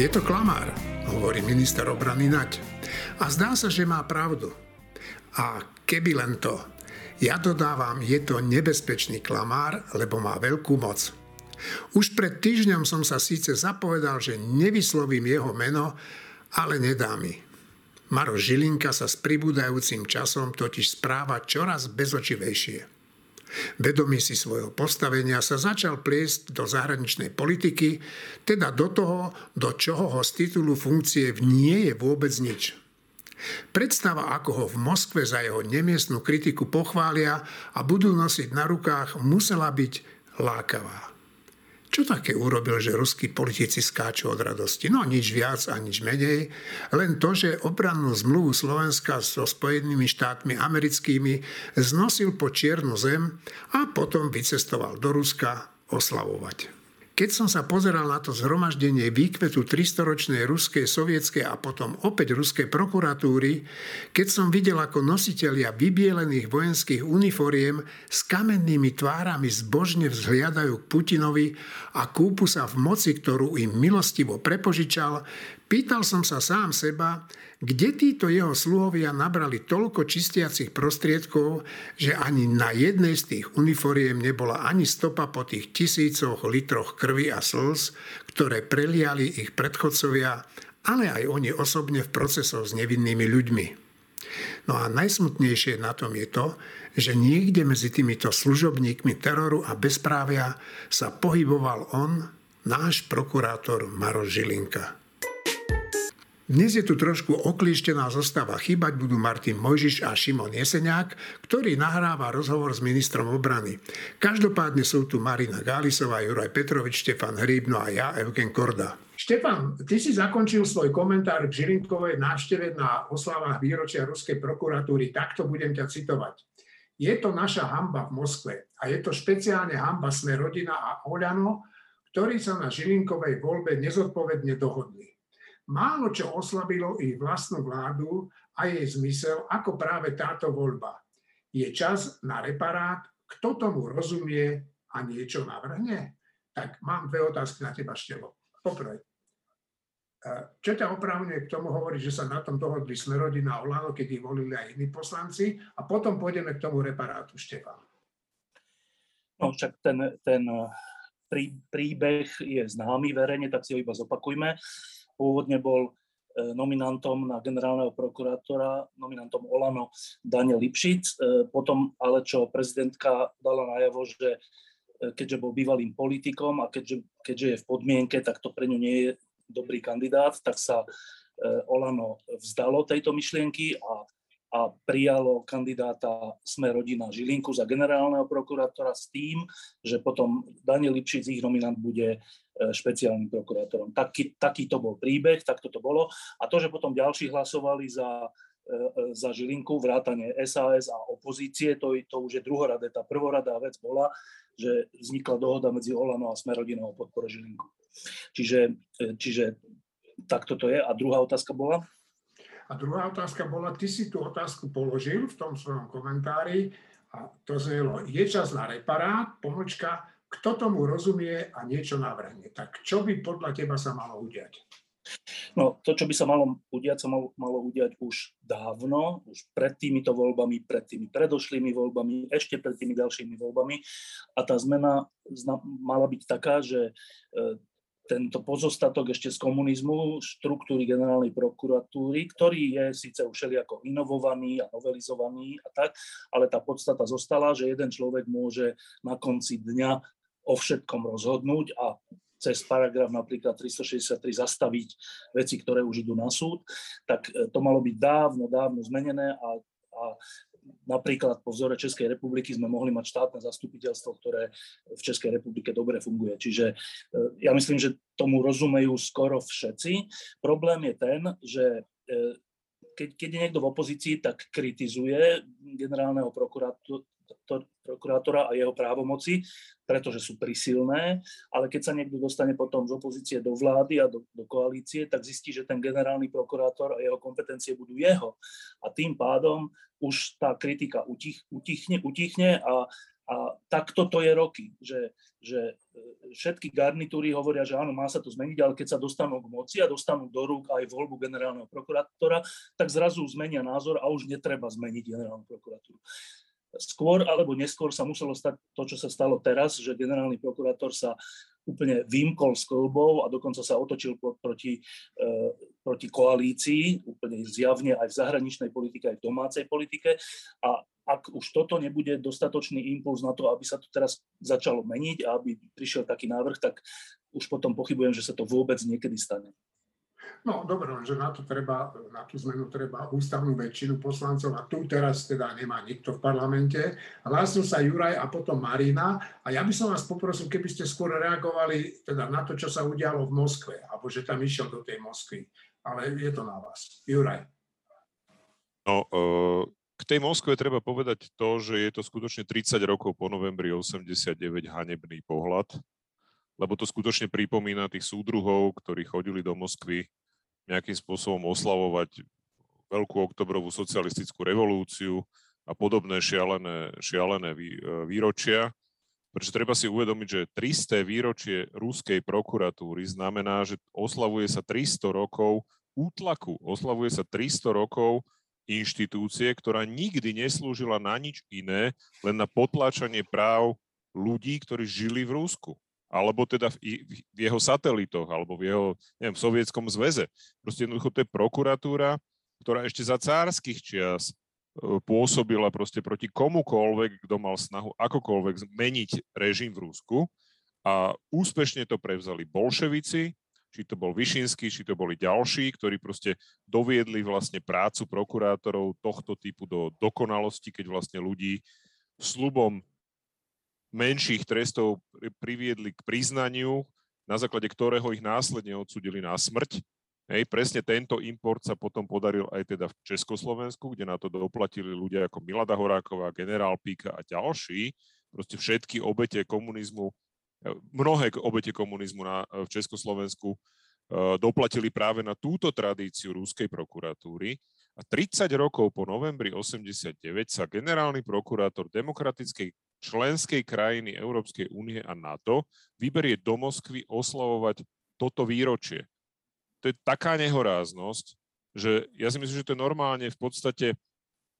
Je to klamár, hovorí minister obrany Naď. A zdá sa, že má pravdu. A keby len to. Ja dodávam, je to nebezpečný klamár, lebo má veľkú moc. Už pred týždňom som sa síce zapovedal, že nevyslovím jeho meno, ale nedá mi. Maro Žilinka sa s pribúdajúcim časom totiž správa čoraz bezočivejšie. Vedomý si svojho postavenia sa začal pliesť do zahraničnej politiky, teda do toho, do čoho ho z titulu funkcie nie je vôbec nič. Predstava, ako ho v Moskve za jeho nemiestnú kritiku pochvália a budú nosiť na rukách, musela byť lákavá. Čo také urobil, že ruskí politici skáču od radosti? No nič viac a nič menej, len to, že obrannú zmluvu Slovenska so Spojenými štátmi americkými znosil po čiernu zem a potom vycestoval do Ruska oslavovať. Keď som sa pozeral na to zhromaždenie výkvetu 300-ročnej ruskej, sovietskej a potom opäť ruskej prokuratúry, keď som videl, ako nositelia vybielených vojenských uniforiem s kamennými tvárami zbožne vzhliadajú k Putinovi a kúpu sa v moci, ktorú im milostivo prepožičal, pýtal som sa sám seba, kde títo jeho sluhovia nabrali toľko čistiacich prostriedkov, že ani na jednej z tých uniforiem nebola ani stopa po tých tisícoch litroch krvi a slz, ktoré preliali ich predchodcovia, ale aj oni osobne v procesoch s nevinnými ľuďmi. No a najsmutnejšie na tom je to, že niekde medzi týmito služobníkmi teroru a bezprávia sa pohyboval on, náš prokurátor Maroš Žilinka. Dnes je tu trošku oklíštená zostava. Chýbať budú Martin Mojžiš a Šimon Jeseniak, ktorý nahráva rozhovor s ministrom obrany. Každopádne sú tu Marina Gálisová, Juraj Petrovič, Štefan Hríbno a ja, Evgen Korda. Štefan, ty si zakončil svoj komentár k Žilinkovej návšteve na oslavách výročia Ruskej prokuratúry. Takto budem ťa citovať. Je to naša hamba v Moskve a je to špeciálne hamba Sme rodina a Oľano, ktorí sa na Žilinkovej voľbe nezodpovedne dohodli málo čo oslabilo ich vlastnú vládu a jej zmysel ako práve táto voľba. Je čas na reparát, kto tomu rozumie a niečo navrhne? Tak mám dve otázky na teba, Števo. Poprvé, e, čo ťa oprávňuje k tomu hovoriť, že sa na tom dohodli Smerodina a Olano, keď ich volili aj iní poslanci a potom pôjdeme k tomu reparátu, Štefan. No však ten, ten prí, príbeh je známy verejne, tak si ho iba zopakujme. Pôvodne bol e, nominantom na generálneho prokurátora, nominantom Olano Daniel Lipšic. E, potom ale, čo prezidentka dala najavo, že e, keďže bol bývalým politikom a keďže, keďže je v podmienke, tak to pre ňu nie je dobrý kandidát, tak sa Olano vzdalo tejto myšlienky a a prijalo kandidáta Sme rodina Žilinku za generálneho prokurátora s tým, že potom Daniel Lipšic, ich nominant, bude e, špeciálnym prokurátorom. Taký, taký to bol príbeh, tak to bolo. A to, že potom ďalší hlasovali za, e, e, za Žilinku, vrátane SAS a opozície, to, to už je druhoradé. Tá prvoradá vec bola, že vznikla dohoda medzi Olano a Smerodinou o podpore Žilinku. Čiže, čiže takto to je. A druhá otázka bola? A druhá otázka bola, ty si tú otázku položil v tom svojom komentári a to znelo, je čas na reparát, pomočka, kto tomu rozumie a niečo navrhne. Tak čo by podľa teba sa malo udiať? No, to, čo by sa malo udiať, sa malo, malo udiať už dávno, už pred týmito voľbami, pred tými predošlými voľbami, ešte pred tými ďalšími voľbami. A tá zmena mala byť taká, že e, tento pozostatok ešte z komunizmu, štruktúry generálnej prokuratúry, ktorý je síce už ako inovovaný a novelizovaný a tak, ale tá podstata zostala, že jeden človek môže na konci dňa o všetkom rozhodnúť a cez paragraf napríklad 363 zastaviť veci, ktoré už idú na súd, tak e, to malo byť dávno, dávno zmenené a, a napríklad po vzore Českej republiky sme mohli mať štátne zastupiteľstvo, ktoré v Českej republike dobre funguje. Čiže e, ja myslím, že tomu rozumejú skoro všetci. Problém je ten, že e, keď, keď je niekto v opozícii, tak kritizuje generálneho prokurátora, prokurátora a jeho právomoci, pretože sú prisilné, ale keď sa niekto dostane potom z opozície do vlády a do, do koalície, tak zistí, že ten generálny prokurátor a jeho kompetencie budú jeho. A tým pádom už tá kritika utich, utichne, utichne a, a takto to je roky, že, že všetky garnitúry hovoria, že áno, má sa to zmeniť, ale keď sa dostanú k moci a dostanú do rúk aj voľbu generálneho prokurátora, tak zrazu zmenia názor a už netreba zmeniť generálnu prokuratúru. Skôr alebo neskôr sa muselo stať to, čo sa stalo teraz, že generálny prokurátor sa úplne vymkol s kolbou a dokonca sa otočil proti, e, proti koalícii, úplne zjavne aj v zahraničnej politike, aj v domácej politike. A ak už toto nebude dostatočný impuls na to, aby sa to teraz začalo meniť a aby prišiel taký návrh, tak už potom pochybujem, že sa to vôbec niekedy stane. No dobre, že na, to treba, na tú zmenu treba ústavnú väčšinu poslancov a tu teraz teda nemá nikto v parlamente. Hlásil sa Juraj a potom Marina a ja by som vás poprosil, keby ste skôr reagovali teda na to, čo sa udialo v Moskve, alebo že tam išiel do tej Moskvy. Ale je to na vás. Juraj. No, uh, k tej Moskve treba povedať to, že je to skutočne 30 rokov po novembri 89 hanebný pohľad, lebo to skutočne pripomína tých súdruhov, ktorí chodili do Moskvy nejakým spôsobom oslavovať veľkú oktobrovú socialistickú revolúciu a podobné šialené, šialené e, výročia. Pretože treba si uvedomiť, že 300 výročie ruskej prokuratúry znamená, že oslavuje sa 300 rokov útlaku, oslavuje sa 300 rokov inštitúcie, ktorá nikdy neslúžila na nič iné, len na potláčanie práv ľudí, ktorí žili v Rusku alebo teda v, v jeho satelitoch, alebo v jeho, neviem, v sovietskom zväze. Proste jednoducho to je prokuratúra, ktorá ešte za cárskych čias e, pôsobila proste proti komukoľvek, kto mal snahu akokoľvek zmeniť režim v Rusku. A úspešne to prevzali bolševici, či to bol Višinský, či to boli ďalší, ktorí proste doviedli vlastne prácu prokurátorov tohto typu do dokonalosti, keď vlastne ľudí slubom menších trestov priviedli k priznaniu, na základe ktorého ich následne odsudili na smrť. Hej, presne tento import sa potom podaril aj teda v Československu, kde na to doplatili ľudia ako Milada Horáková, generál Píka a ďalší. Proste všetky obete komunizmu, mnohé obete komunizmu na, v Československu e, doplatili práve na túto tradíciu rúskej prokuratúry. A 30 rokov po novembri 89 sa generálny prokurátor demokratickej členskej krajiny Európskej únie a NATO vyberie do Moskvy oslavovať toto výročie. To je taká nehoráznosť, že ja si myslím, že to je normálne v podstate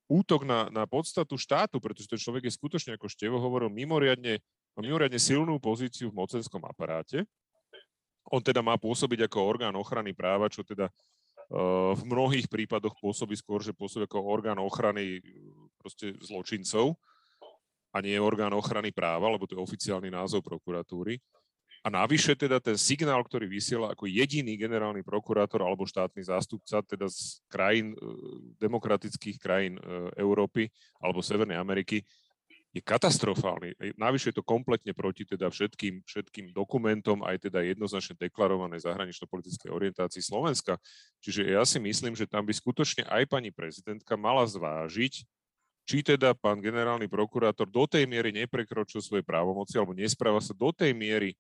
útok na, na podstatu štátu, pretože ten človek je skutočne, ako Števo hovoril, mimoriadne, mimoriadne silnú pozíciu v mocenskom aparáte. On teda má pôsobiť ako orgán ochrany práva, čo teda uh, v mnohých prípadoch pôsobí skôr, že pôsobí ako orgán ochrany proste zločincov a nie orgán ochrany práva, lebo to je oficiálny názov prokuratúry. A navyše teda ten signál, ktorý vysiela ako jediný generálny prokurátor alebo štátny zástupca teda z krajín, e, demokratických krajín e, Európy alebo Severnej Ameriky, je katastrofálny. Navyše je to kompletne proti teda všetkým, všetkým dokumentom, aj teda jednoznačne deklarovanej zahranično-politickej orientácii Slovenska. Čiže ja si myslím, že tam by skutočne aj pani prezidentka mala zvážiť, či teda pán generálny prokurátor do tej miery neprekročil svoje právomoci alebo nespráva sa do tej miery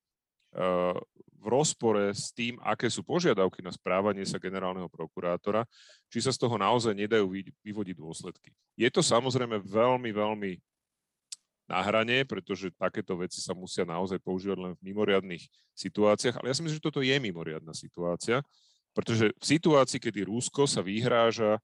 uh, v rozpore s tým, aké sú požiadavky na správanie sa generálneho prokurátora, či sa z toho naozaj nedajú vyvodiť dôsledky. Je to samozrejme veľmi, veľmi na hrane, pretože takéto veci sa musia naozaj používať len v mimoriadných situáciách, ale ja si myslím, že toto je mimoriadná situácia, pretože v situácii, kedy Rusko sa vyhráža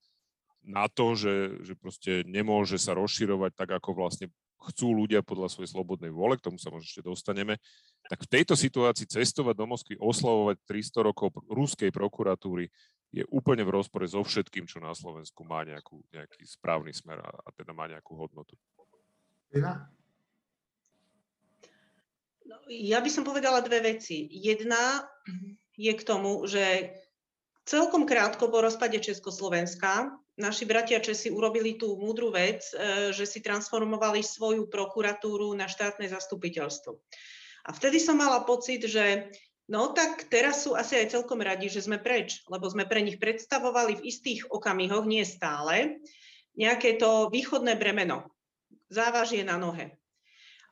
na to, že, že proste nemôže sa rozširovať tak, ako vlastne chcú ľudia podľa svojej slobodnej vôle, k tomu sa možno ešte dostaneme, tak v tejto situácii cestovať do Moskvy, oslavovať 300 rokov ruskej prokuratúry je úplne v rozpore so všetkým, čo na Slovensku má nejakú, nejaký správny smer a, a teda má nejakú hodnotu. Ina? No, ja by som povedala dve veci. Jedna je k tomu, že celkom krátko po rozpade Československa naši bratia Česi urobili tú múdru vec, e, že si transformovali svoju prokuratúru na štátne zastupiteľstvo. A vtedy som mala pocit, že no tak teraz sú asi aj celkom radi, že sme preč, lebo sme pre nich predstavovali v istých okamihoch, nie stále, nejaké to východné bremeno, závažie na nohe.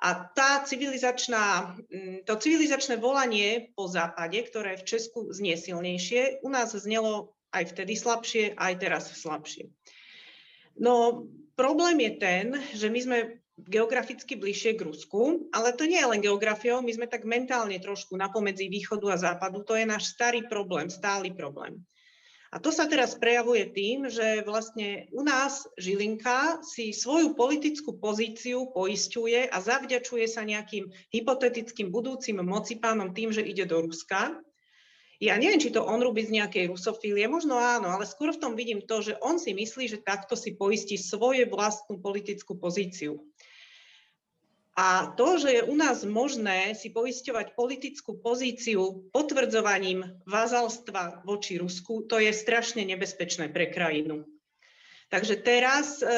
A tá civilizačná, mm, to civilizačné volanie po západe, ktoré v Česku znie silnejšie, u nás znelo aj vtedy slabšie, aj teraz slabšie. No problém je ten, že my sme geograficky bližšie k Rusku, ale to nie je len geografiou, my sme tak mentálne trošku napomedzi východu a západu, to je náš starý problém, stály problém. A to sa teraz prejavuje tým, že vlastne u nás Žilinka si svoju politickú pozíciu poisťuje a zavďačuje sa nejakým hypotetickým budúcim mocipánom tým, že ide do Ruska. Ja neviem, či to on robí z nejakej rusofílie, možno áno, ale skôr v tom vidím to, že on si myslí, že takto si poistí svoju vlastnú politickú pozíciu. A to, že je u nás možné si poisťovať politickú pozíciu potvrdzovaním vazalstva voči Rusku, to je strašne nebezpečné pre krajinu. Takže teraz e,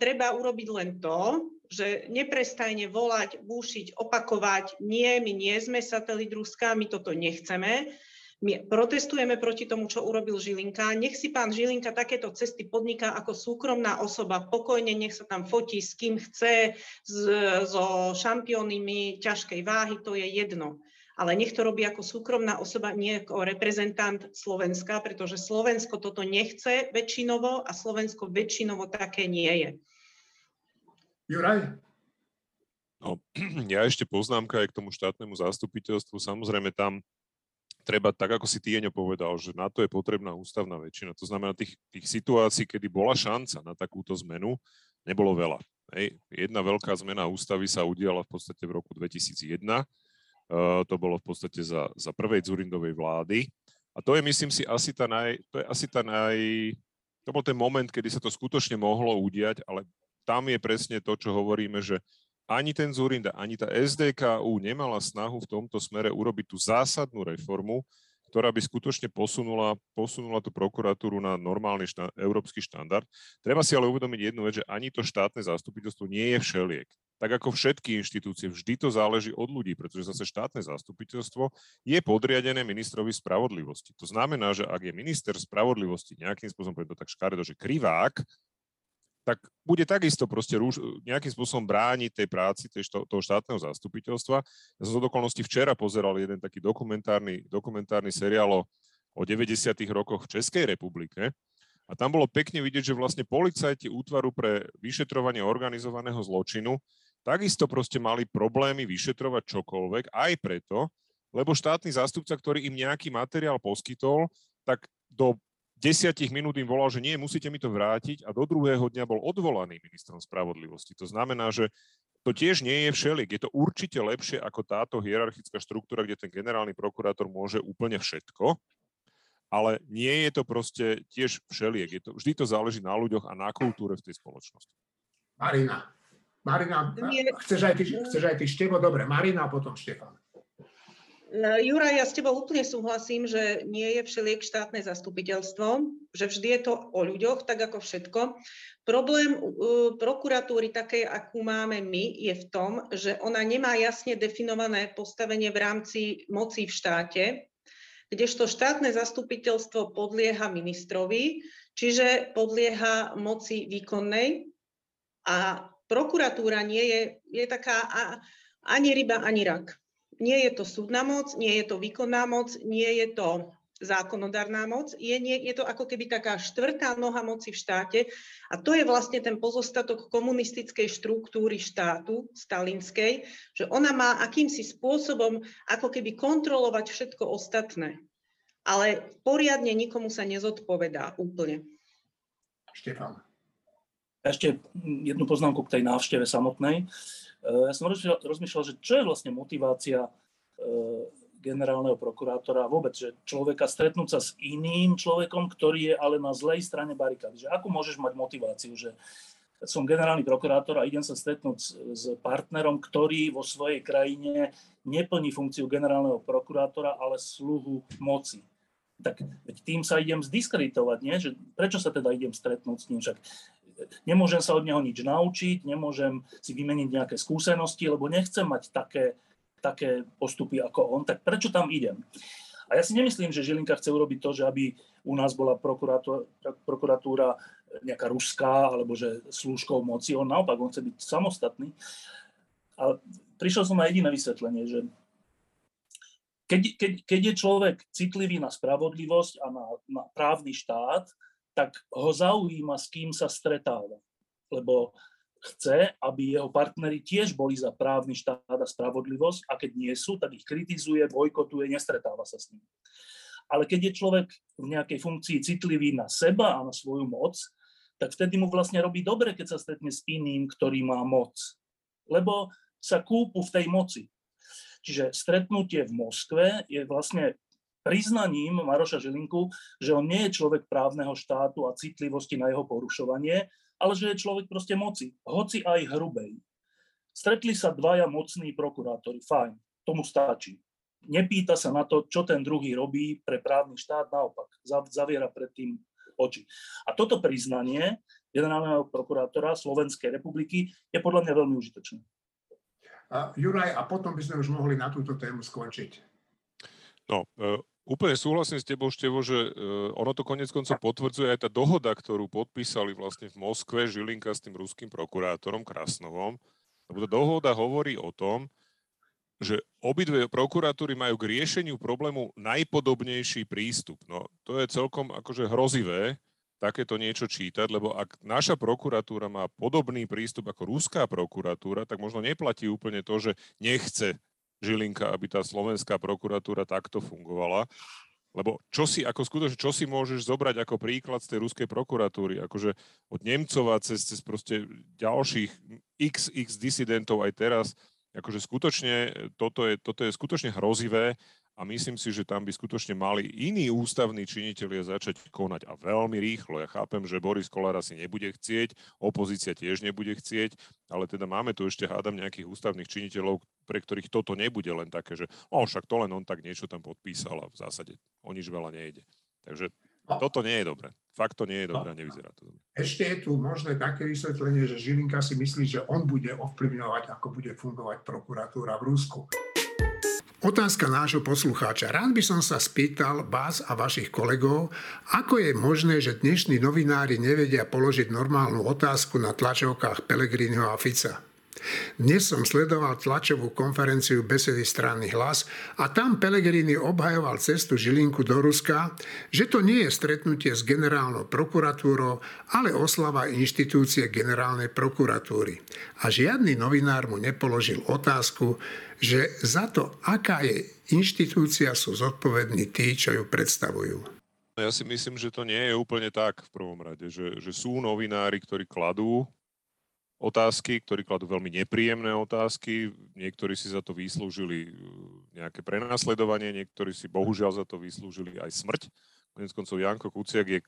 treba urobiť len to, že neprestajne volať, búšiť, opakovať, nie, my nie sme satelit Ruska, my toto nechceme, my protestujeme proti tomu, čo urobil Žilinka. Nech si pán Žilinka takéto cesty podniká ako súkromná osoba, pokojne, nech sa tam fotí s kým chce, s, so šampiónmi ťažkej váhy, to je jedno. Ale nech to robí ako súkromná osoba, nie ako reprezentant Slovenska, pretože Slovensko toto nechce väčšinovo a Slovensko väčšinovo také nie je. Juraj? No, ja ešte poznámka aj k tomu štátnemu zastupiteľstvu. Samozrejme tam treba, tak ako si Tieňo povedal, že na to je potrebná ústavná väčšina. To znamená, tých, tých situácií, kedy bola šanca na takúto zmenu, nebolo veľa. Hej. Jedna veľká zmena ústavy sa udiala v podstate v roku 2001. Uh, to bolo v podstate za, za prvej Zurindovej vlády. A to je, myslím si, asi tá naj, to je asi tá naj, to bol ten moment, kedy sa to skutočne mohlo udiať, ale tam je presne to, čo hovoríme, že ani ten Zurinda, ani tá SDKU nemala snahu v tomto smere urobiť tú zásadnú reformu, ktorá by skutočne posunula, posunula tú prokuratúru na normálny šta, európsky štandard. Treba si ale uvedomiť jednu vec, že ani to štátne zastupiteľstvo nie je všeliek. Tak ako všetky inštitúcie, vždy to záleží od ľudí, pretože zase štátne zastupiteľstvo je podriadené ministrovi spravodlivosti. To znamená, že ak je minister spravodlivosti nejakým spôsobom, poviem to tak škaredo, že krivák, tak bude takisto proste rúž, nejakým spôsobom brániť tej práci tej što, toho štátneho zastupiteľstva. Ja som z okolností včera pozeral jeden taký dokumentárny, dokumentárny seriál o, o 90. rokoch v Českej republike a tam bolo pekne vidieť, že vlastne policajti útvaru pre vyšetrovanie organizovaného zločinu takisto proste mali problémy vyšetrovať čokoľvek, aj preto, lebo štátny zástupca, ktorý im nejaký materiál poskytol, tak do desiatich minút im volal, že nie, musíte mi to vrátiť a do druhého dňa bol odvolaný ministrom spravodlivosti. To znamená, že to tiež nie je všelik. Je to určite lepšie ako táto hierarchická štruktúra, kde ten generálny prokurátor môže úplne všetko, ale nie je to proste tiež všeliek. Je to, vždy to záleží na ľuďoch a na kultúre v tej spoločnosti. Marina. Marina, chceš aj ty, chceš aj ty Števo? Dobre, Marina a potom Štefan. E, Juraj, ja s tebou úplne súhlasím, že nie je všeliek štátne zastupiteľstvo, že vždy je to o ľuďoch, tak ako všetko. Problém uh, prokuratúry takej, akú máme my, je v tom, že ona nemá jasne definované postavenie v rámci moci v štáte, kdežto štátne zastupiteľstvo podlieha ministrovi, čiže podlieha moci výkonnej a prokuratúra nie je, je taká ani ryba, ani rak nie je to súdna moc, nie je to výkonná moc, nie je to zákonodárna moc, je, nie, je to ako keby taká štvrtá noha moci v štáte a to je vlastne ten pozostatok komunistickej štruktúry štátu, stalinskej, že ona má akýmsi spôsobom ako keby kontrolovať všetko ostatné. Ale poriadne nikomu sa nezodpovedá úplne. Štefan. Ešte jednu poznámku k tej návšteve samotnej. Eh, ja som rozmýšľal, že čo je vlastne motivácia eh, generálneho prokurátora vôbec, že človeka stretnúť sa s iným človekom, ktorý je ale na zlej strane barikády. Že ako môžeš mať motiváciu, že som generálny prokurátor a idem sa stretnúť s partnerom, ktorý vo svojej krajine neplní funkciu generálneho prokurátora, ale sluhu moci. Tak tým sa idem zdiskreditovať, nie? Že prečo sa teda idem stretnúť s ním? Však nemôžem sa od neho nič naučiť, nemôžem si vymeniť nejaké skúsenosti, lebo nechcem mať také, také postupy ako on, tak prečo tam idem? A ja si nemyslím, že Žilinka chce urobiť to, že aby u nás bola prokuratúra nejaká ruská, alebo že slúžkou moci. On naopak, on chce byť samostatný. A prišiel som na jediné vysvetlenie, že keď, keď, keď je človek citlivý na spravodlivosť a na, na právny štát, tak ho zaujíma, s kým sa stretáva. Lebo chce, aby jeho partneri tiež boli za právny štát a spravodlivosť a keď nie sú, tak ich kritizuje, bojkotuje, nestretáva sa s nimi. Ale keď je človek v nejakej funkcii citlivý na seba a na svoju moc, tak vtedy mu vlastne robí dobre, keď sa stretne s iným, ktorý má moc. Lebo sa kúpu v tej moci. Čiže stretnutie v Moskve je vlastne priznaním Maroša Žilinku, že on nie je človek právneho štátu a citlivosti na jeho porušovanie, ale že je človek proste moci, hoci aj hrubej. Stretli sa dvaja mocní prokurátori, fajn, tomu stačí. Nepýta sa na to, čo ten druhý robí pre právny štát, naopak, zaviera predtým oči. A toto priznanie generálneho prokurátora Slovenskej republiky je podľa mňa veľmi užitočné. A Juraj, a potom by sme už mohli na túto tému skončiť. No, e, Úplne súhlasím s tebou, Števo, že uh, ono to konec koncov potvrdzuje aj tá dohoda, ktorú podpísali vlastne v Moskve Žilinka s tým ruským prokurátorom Krasnovom. Lebo tá dohoda hovorí o tom, že obidve prokuratúry majú k riešeniu problému najpodobnejší prístup. No, to je celkom akože hrozivé, takéto niečo čítať, lebo ak naša prokuratúra má podobný prístup ako ruská prokuratúra, tak možno neplatí úplne to, že nechce Žilinka, aby tá slovenská prokuratúra takto fungovala. Lebo čo si, ako skutočne, čo si môžeš zobrať ako príklad z tej ruskej prokuratúry? Akože od Nemcova cez, cez proste ďalších XX disidentov aj teraz, akože skutočne toto je, toto je skutočne hrozivé a myslím si, že tam by skutočne mali iní ústavní činitelia začať konať a veľmi rýchlo. Ja chápem, že Boris Kolár asi nebude chcieť, opozícia tiež nebude chcieť, ale teda máme tu ešte, hádam, nejakých ústavných činiteľov, pre ktorých toto nebude len také, že o, však to len on tak niečo tam podpísal a v zásade o nič veľa nejde. Takže no. toto nie je dobré. Fakt to nie je dobré, no. nevyzerá to dobré. Ešte je tu možné také vysvetlenie, že Žilinka si myslí, že on bude ovplyvňovať, ako bude fungovať prokuratúra v Rusku. Otázka nášho poslucháča. Rád by som sa spýtal vás a vašich kolegov, ako je možné, že dnešní novinári nevedia položiť normálnu otázku na tlačovkách Pelegriniho a Fica. Dnes som sledoval tlačovú konferenciu besedy strany Hlas a tam Pelegrini obhajoval cestu Žilinku do Ruska, že to nie je stretnutie s generálnou prokuratúrou, ale oslava inštitúcie generálnej prokuratúry. A žiadny novinár mu nepoložil otázku, že za to, aká je inštitúcia, sú zodpovední tí, čo ju predstavujú. Ja si myslím, že to nie je úplne tak v prvom rade, že, že sú novinári, ktorí kladú otázky, ktorí kladú veľmi nepríjemné otázky, niektorí si za to vyslúžili uh, nejaké prenasledovanie, niektorí si bohužiaľ za to vyslúžili aj smrť. Konec koncov Janko Kuciak je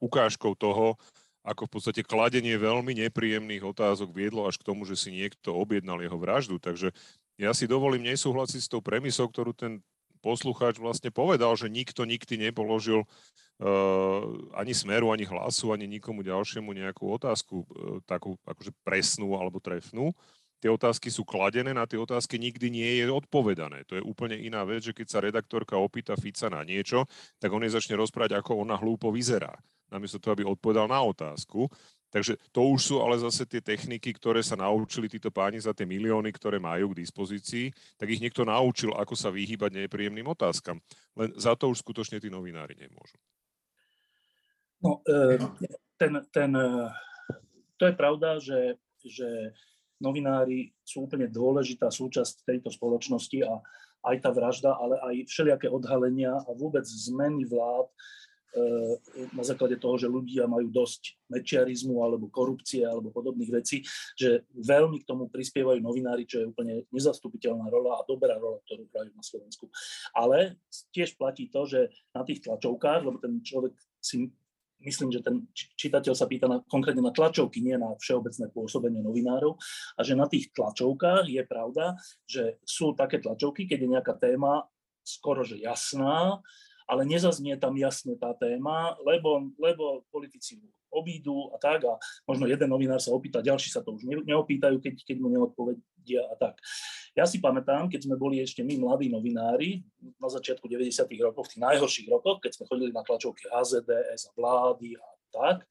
ukážkou toho, ako v podstate kladenie veľmi nepríjemných otázok viedlo až k tomu, že si niekto objednal jeho vraždu. Takže ja si dovolím nesúhlasiť s tou premisou, ktorú ten poslucháč vlastne povedal, že nikto nikdy nepoložil ani smeru, ani hlasu, ani nikomu ďalšiemu nejakú otázku uh, takú akože presnú alebo trefnú. Tie otázky sú kladené, na tie otázky nikdy nie je odpovedané. To je úplne iná vec, že keď sa redaktorka opýta Fica na niečo, tak on jej začne rozprávať, ako ona hlúpo vyzerá. Namiesto toho, aby odpovedal na otázku. Takže to už sú ale zase tie techniky, ktoré sa naučili títo páni za tie milióny, ktoré majú k dispozícii, tak ich niekto naučil, ako sa vyhýbať nepríjemným otázkam. Len za to už skutočne tí novinári nemôžu. No, e, ten, ten, e, to je pravda, že, že novinári sú úplne dôležitá súčasť tejto spoločnosti a aj tá vražda, ale aj všelijaké odhalenia a vôbec zmeny vlád E, na základe toho, že ľudia majú dosť mečiarizmu alebo korupcie alebo podobných vecí, že veľmi k tomu prispievajú novinári, čo je úplne nezastupiteľná rola a dobrá rola, ktorú hrajú na Slovensku. Ale tiež platí to, že na tých tlačovkách, lebo ten človek si myslím, že ten čitateľ sa pýta na, konkrétne na tlačovky, nie na všeobecné pôsobenie novinárov, a že na tých tlačovkách je pravda, že sú také tlačovky, keď je nejaká téma skoro že jasná, ale nezaznie tam jasne tá téma, lebo, lebo politici obídu a tak a možno jeden novinár sa opýta, ďalší sa to už neopýtajú, keď, keď mu neodpovedia a tak. Ja si pamätám, keď sme boli ešte my mladí novinári na začiatku 90. rokov, v tých najhorších rokoch, keď sme chodili na tlačovky HZDS a vlády a tak,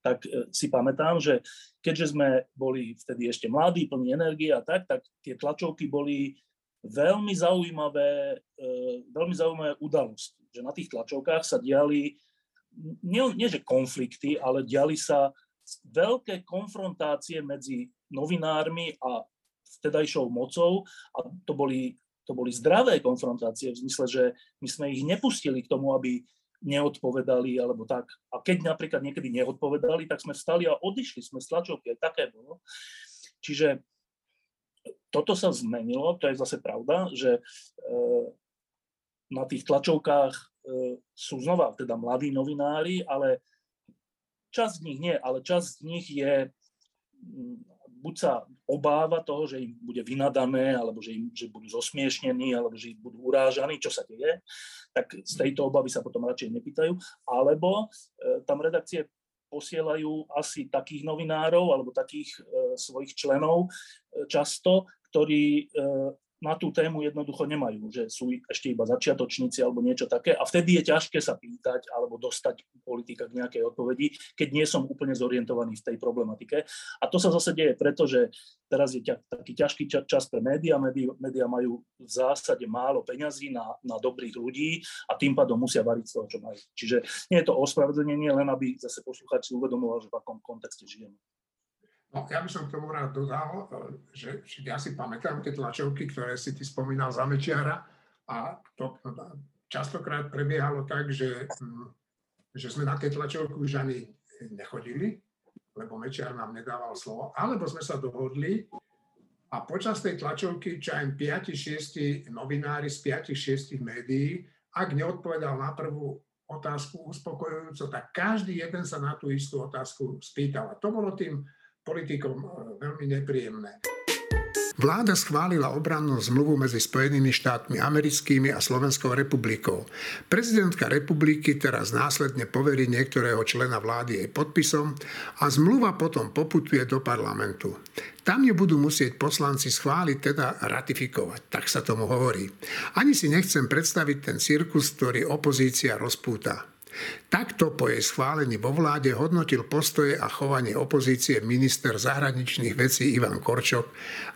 tak e, si pamätám, že keďže sme boli vtedy ešte mladí, plní energie a tak, tak tie tlačovky boli veľmi zaujímavé, e, veľmi zaujímavé udalosti. Že na tých tlačovkách sa diali, nie, nie že konflikty, ale diali sa veľké konfrontácie medzi novinármi a vtedajšou mocou a to boli, to boli zdravé konfrontácie v zmysle, že my sme ich nepustili k tomu, aby neodpovedali alebo tak. A keď napríklad niekedy neodpovedali, tak sme vstali a odišli sme z tlačovky, aj také bolo. Čiže toto sa zmenilo, to je zase pravda, že na tých tlačovkách sú znova teda mladí novinári, ale časť z nich nie, ale časť z nich je buď sa obáva toho, že im bude vynadané, alebo že, im, že budú zosmiešnení, alebo že budú urážaní, čo sa deje, tak z tejto obavy sa potom radšej nepýtajú. Alebo e, tam redakcie posielajú asi takých novinárov alebo takých e, svojich členov e, často, ktorí e, na tú tému jednoducho nemajú, že sú ešte iba začiatočníci alebo niečo také a vtedy je ťažké sa pýtať alebo dostať politika k nejakej odpovedi, keď nie som úplne zorientovaný v tej problematike. A to sa zase deje preto, že teraz je taký ťažký čas pre médiá, médiá majú v zásade málo peňazí na, na dobrých ľudí a tým pádom musia variť z toho, čo majú. Čiže nie je to ospravedlnenie, len aby zase poslucháč uvedomoval, že v akom kontexte žijeme. No, ja by som k tomu rád dodal, že, že ja si pamätám tie tlačovky, ktoré si ty spomínal za Mečiara a to častokrát prebiehalo tak, že, hm, že sme na tie tlačovky už ani nechodili, lebo Mečiar nám nedával slovo, alebo sme sa dohodli a počas tej tlačovky, čo aj 5-6 novinári z 5-6 médií, ak neodpovedal na prvú otázku uspokojujúco, tak každý jeden sa na tú istú otázku spýtal. A to bolo tým politikom eh, veľmi nepríjemné. Vláda schválila obrannú zmluvu medzi Spojenými štátmi americkými a Slovenskou republikou. Prezidentka republiky teraz následne poverí niektorého člena vlády jej podpisom a zmluva potom poputuje do parlamentu. Tam ju budú musieť poslanci schváliť, teda ratifikovať, tak sa tomu hovorí. Ani si nechcem predstaviť ten cirkus, ktorý opozícia rozpúta. Takto po jej schválení vo vláde hodnotil postoje a chovanie opozície minister zahraničných vecí Ivan Korčok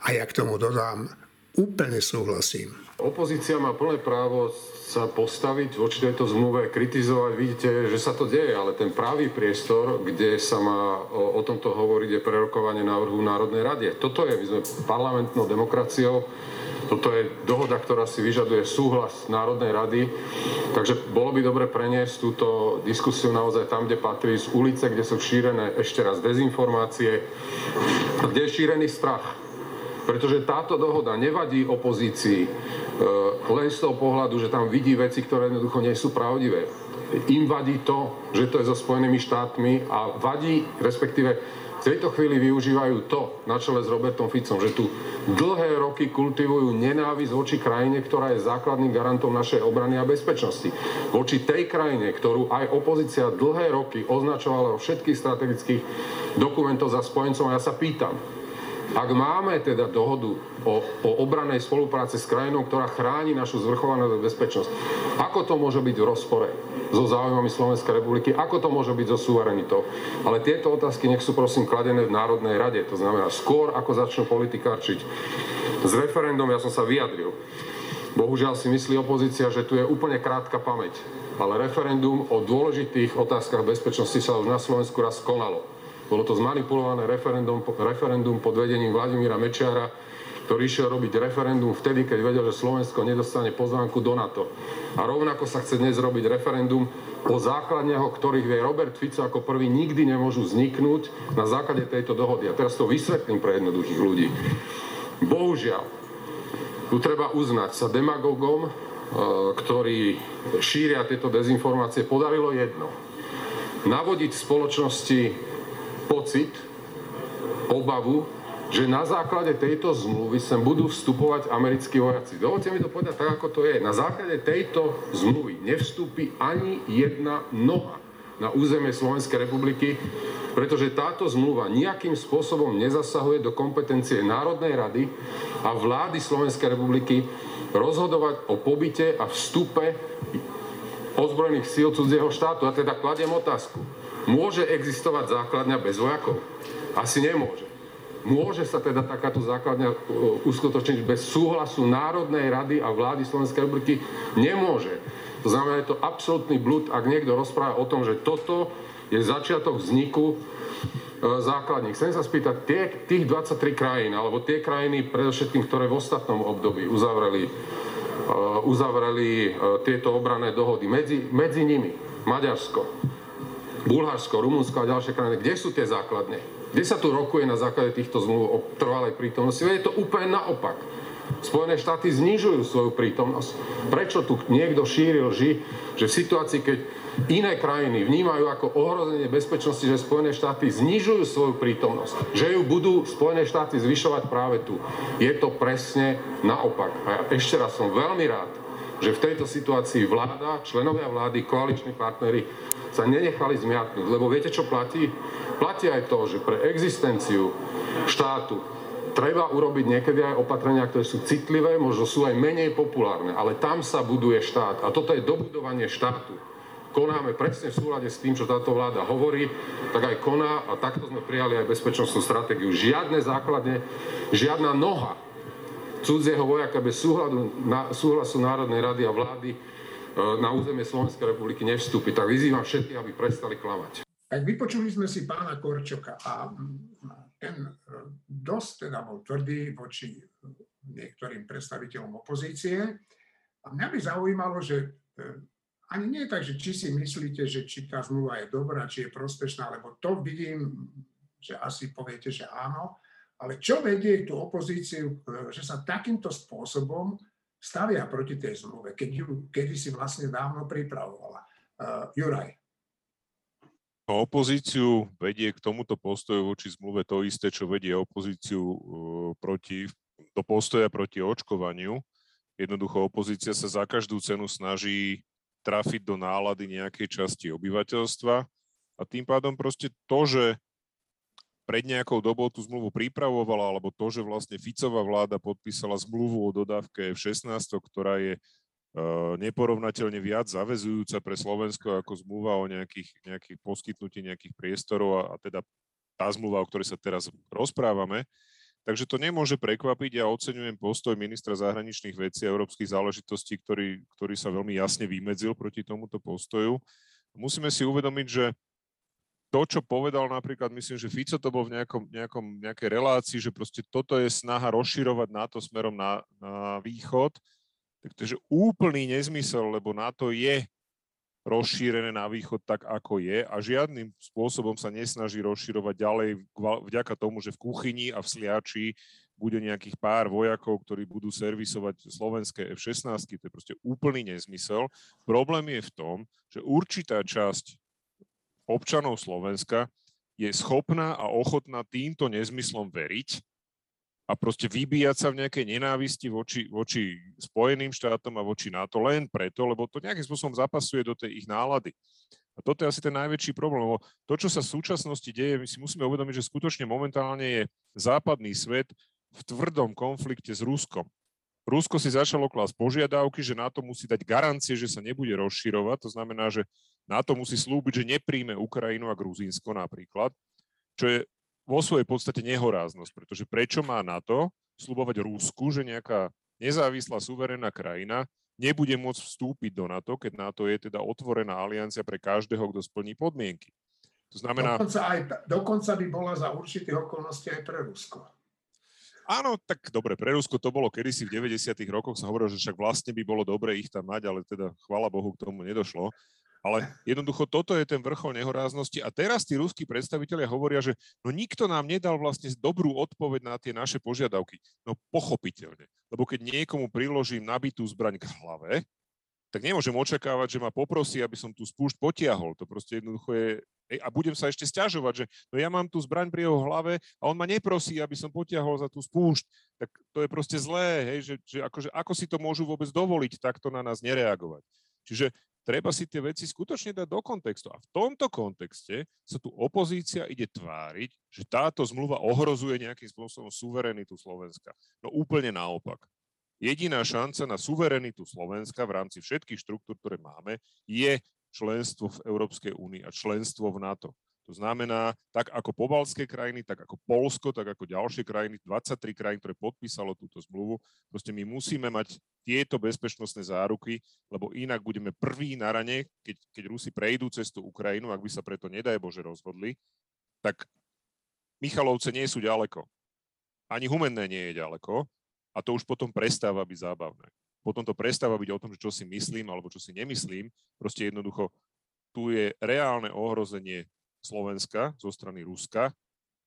a ja k tomu dodám, úplne súhlasím. Opozícia má plné právo sa postaviť voči tejto zmluve, kritizovať. Vidíte, že sa to deje, ale ten pravý priestor, kde sa má o, o tomto hovoriť, je prerokovanie návrhu Národnej rade. Toto je, my sme parlamentnou demokraciou, toto je dohoda, ktorá si vyžaduje súhlas Národnej rady, takže bolo by dobre preniesť túto diskusiu naozaj tam, kde patrí, z ulice, kde sú šírené ešte raz dezinformácie, kde je šírený strach. Pretože táto dohoda nevadí opozícii e, len z toho pohľadu, že tam vidí veci, ktoré jednoducho nie sú pravdivé. Im vadí to, že to je so Spojenými štátmi a vadí, respektíve tejto chvíli využívajú to na čele s Robertom Ficom, že tu dlhé roky kultivujú nenávisť voči krajine, ktorá je základným garantom našej obrany a bezpečnosti. Voči tej krajine, ktorú aj opozícia dlhé roky označovala vo všetkých strategických dokumentoch za spojencom. A ja sa pýtam, ak máme teda dohodu o, o obranej spolupráci s krajinou, ktorá chráni našu zvrchovanú bezpečnosť, ako to môže byť v rozpore so záujmami Slovenskej republiky, ako to môže byť so suverenitou. Ale tieto otázky nech sú prosím kladené v Národnej rade. To znamená, skôr ako začnú politikárčiť s referendum, ja som sa vyjadril. Bohužiaľ si myslí opozícia, že tu je úplne krátka pamäť. Ale referendum o dôležitých otázkach bezpečnosti sa už na Slovensku raz konalo. Bolo to zmanipulované referendum, referendum pod vedením Vladimíra Mečiara, ktorý išiel robiť referendum vtedy, keď vedel, že Slovensko nedostane pozvánku do NATO. A rovnako sa chce dnes robiť referendum o základniach, o ktorých vie Robert Fico ako prvý nikdy nemôžu vzniknúť na základe tejto dohody. A teraz to vysvetlím pre jednoduchých ľudí. Bohužiaľ, tu treba uznať sa demagogom, e, ktorí šíria tieto dezinformácie, podarilo jedno. Navodiť spoločnosti pocit, obavu, že na základe tejto zmluvy sem budú vstupovať americkí vojaci. Dovolte mi to povedať tak, ako to je. Na základe tejto zmluvy nevstúpi ani jedna noha na územie Slovenskej republiky, pretože táto zmluva nejakým spôsobom nezasahuje do kompetencie Národnej rady a vlády Slovenskej republiky rozhodovať o pobyte a vstupe ozbrojených síl cudzieho štátu. A teda kladiem otázku. Môže existovať základňa bez vojakov? Asi nemôže. Môže sa teda takáto základňa uh, uskutočniť bez súhlasu Národnej rady a vlády Slovenskej republiky? Nemôže. To znamená, je to absolútny blúd, ak niekto rozpráva o tom, že toto je začiatok vzniku základní. Chcem sa spýtať, tie, tých 23 krajín, alebo tie krajiny predovšetkým, ktoré v ostatnom období uzavreli, uzavreli tieto obrané dohody, medzi, medzi nimi Maďarsko, Bulharsko, Rumunsko a ďalšie krajiny, kde sú tie základne? Kde sa tu rokuje na základe týchto zmluv o trvalej prítomnosti? Je to úplne naopak. Spojené štáty znižujú svoju prítomnosť. Prečo tu niekto šíril lži, že v situácii, keď iné krajiny vnímajú ako ohrozenie bezpečnosti, že Spojené štáty znižujú svoju prítomnosť, že ju budú Spojené štáty zvyšovať práve tu. Je to presne naopak. A ja ešte raz som veľmi rád, že v tejto situácii vláda, členovia vlády, koaliční partnery sa nenechali zmiatnúť. Lebo viete, čo platí? Platí aj to, že pre existenciu štátu treba urobiť niekedy aj opatrenia, ktoré sú citlivé, možno sú aj menej populárne, ale tam sa buduje štát. A toto je dobudovanie štátu. Konáme presne v súlade s tým, čo táto vláda hovorí, tak aj koná a takto sme prijali aj bezpečnostnú stratégiu. Žiadne základne, žiadna noha cudzieho vojaka bez súhľadu, na, súhlasu Národnej rady a vlády e, na územie Slovenskej republiky nevstúpi. Tak vyzývam všetkých, aby prestali klamať. Tak vypočuli sme si pána Korčoka a ten e, dosť teda bol tvrdý voči niektorým predstaviteľom opozície. A mňa by zaujímalo, že e, ani nie tak, že či si myslíte, že či tá zmluva je dobrá, či je prospešná, lebo to vidím, že asi poviete, že áno, ale čo vedie tú opozíciu, že sa takýmto spôsobom stavia proti tej zmluve, keď ju kedy si vlastne dávno pripravovala. Uh, Juraj. Opozíciu vedie k tomuto postoju voči zmluve to isté, čo vedie opozíciu uh, proti, do postoja proti očkovaniu. Jednoducho opozícia sa za každú cenu snaží trafiť do nálady nejakej časti obyvateľstva a tým pádom proste to, že pred nejakou dobou tú zmluvu pripravovala, alebo to, že vlastne Ficová vláda podpísala zmluvu o dodávke F-16, ktorá je Eh, neporovnateľne viac zavezujúca pre Slovensko ako zmluva o nejakých, nejakých poskytnutí nejakých priestorov a, a teda tá zmluva, o ktorej sa teraz rozprávame. Takže to nemôže prekvapiť. Ja oceňujem postoj ministra zahraničných vecí a európskych záležitostí, ktorý, ktorý sa veľmi jasne vymedzil proti tomuto postoju. Musíme si uvedomiť, že to, čo povedal napríklad, myslím, že Fico to bol v nejakom, nejakom, nejakej relácii, že proste toto je snaha rozširovať NATO smerom na, na východ, tak to je úplný nezmysel, lebo NATO je rozšírené na východ tak, ako je a žiadnym spôsobom sa nesnaží rozširovať ďalej vďaka tomu, že v kuchyni a v sliači bude nejakých pár vojakov, ktorí budú servisovať slovenské F-16. To je proste úplný nezmysel. Problém je v tom, že určitá časť občanov Slovenska je schopná a ochotná týmto nezmyslom veriť a proste vybíjať sa v nejakej nenávisti voči, voči Spojeným štátom a voči NATO len preto, lebo to nejakým spôsobom zapasuje do tej ich nálady. A toto je asi ten najväčší problém, lebo to, čo sa v súčasnosti deje, my si musíme uvedomiť, že skutočne momentálne je západný svet v tvrdom konflikte s Ruskom. Rusko si začalo klásť požiadavky, že NATO musí dať garancie, že sa nebude rozširovať. To znamená, že NATO musí slúbiť, že nepríjme Ukrajinu a Gruzínsko napríklad, čo je vo svojej podstate nehoráznosť, pretože prečo má NATO slubovať Rúsku, že nejaká nezávislá suverénna krajina nebude môcť vstúpiť do NATO, keď NATO je teda otvorená aliancia pre každého, kto splní podmienky. To znamená... Dokonca, aj, dokonca by bola za určitých okolností aj pre Rusko. Áno, tak dobre, pre Rusko to bolo kedysi v 90. rokoch, sa hovorilo, že však vlastne by bolo dobre ich tam mať, ale teda chvála Bohu k tomu nedošlo. Ale jednoducho toto je ten vrchol nehoráznosti a teraz tí ruskí predstavitelia hovoria, že no nikto nám nedal vlastne dobrú odpoveď na tie naše požiadavky. No pochopiteľne, lebo keď niekomu priložím nabitú zbraň k hlave, tak nemôžem očakávať, že ma poprosí, aby som tú spúšť potiahol. To proste jednoducho je... A budem sa ešte stiažovať, že no ja mám tú zbraň pri jeho hlave a on ma neprosí, aby som potiahol za tú spúšť. Tak to je proste zlé, hej, že, že akože, ako si to môžu vôbec dovoliť takto na nás nereagovať. Čiže treba si tie veci skutočne dať do kontextu. A v tomto kontexte sa tu opozícia ide tváriť, že táto zmluva ohrozuje nejakým spôsobom suverenitu Slovenska. No úplne naopak. Jediná šanca na suverenitu Slovenska v rámci všetkých štruktúr, ktoré máme, je členstvo v Európskej únii a členstvo v NATO. To znamená, tak ako pobalské krajiny, tak ako Polsko, tak ako ďalšie krajiny, 23 krajín, ktoré podpísalo túto zmluvu, proste my musíme mať tieto bezpečnostné záruky, lebo inak budeme prví na rane, keď, keď Rusi prejdú cez tú Ukrajinu, ak by sa preto nedaj Bože rozhodli, tak Michalovce nie sú ďaleko. Ani Humenné nie je ďaleko a to už potom prestáva byť zábavné. Potom to prestáva byť o tom, čo si myslím alebo čo si nemyslím. Proste jednoducho tu je reálne ohrozenie Slovenska zo strany Ruska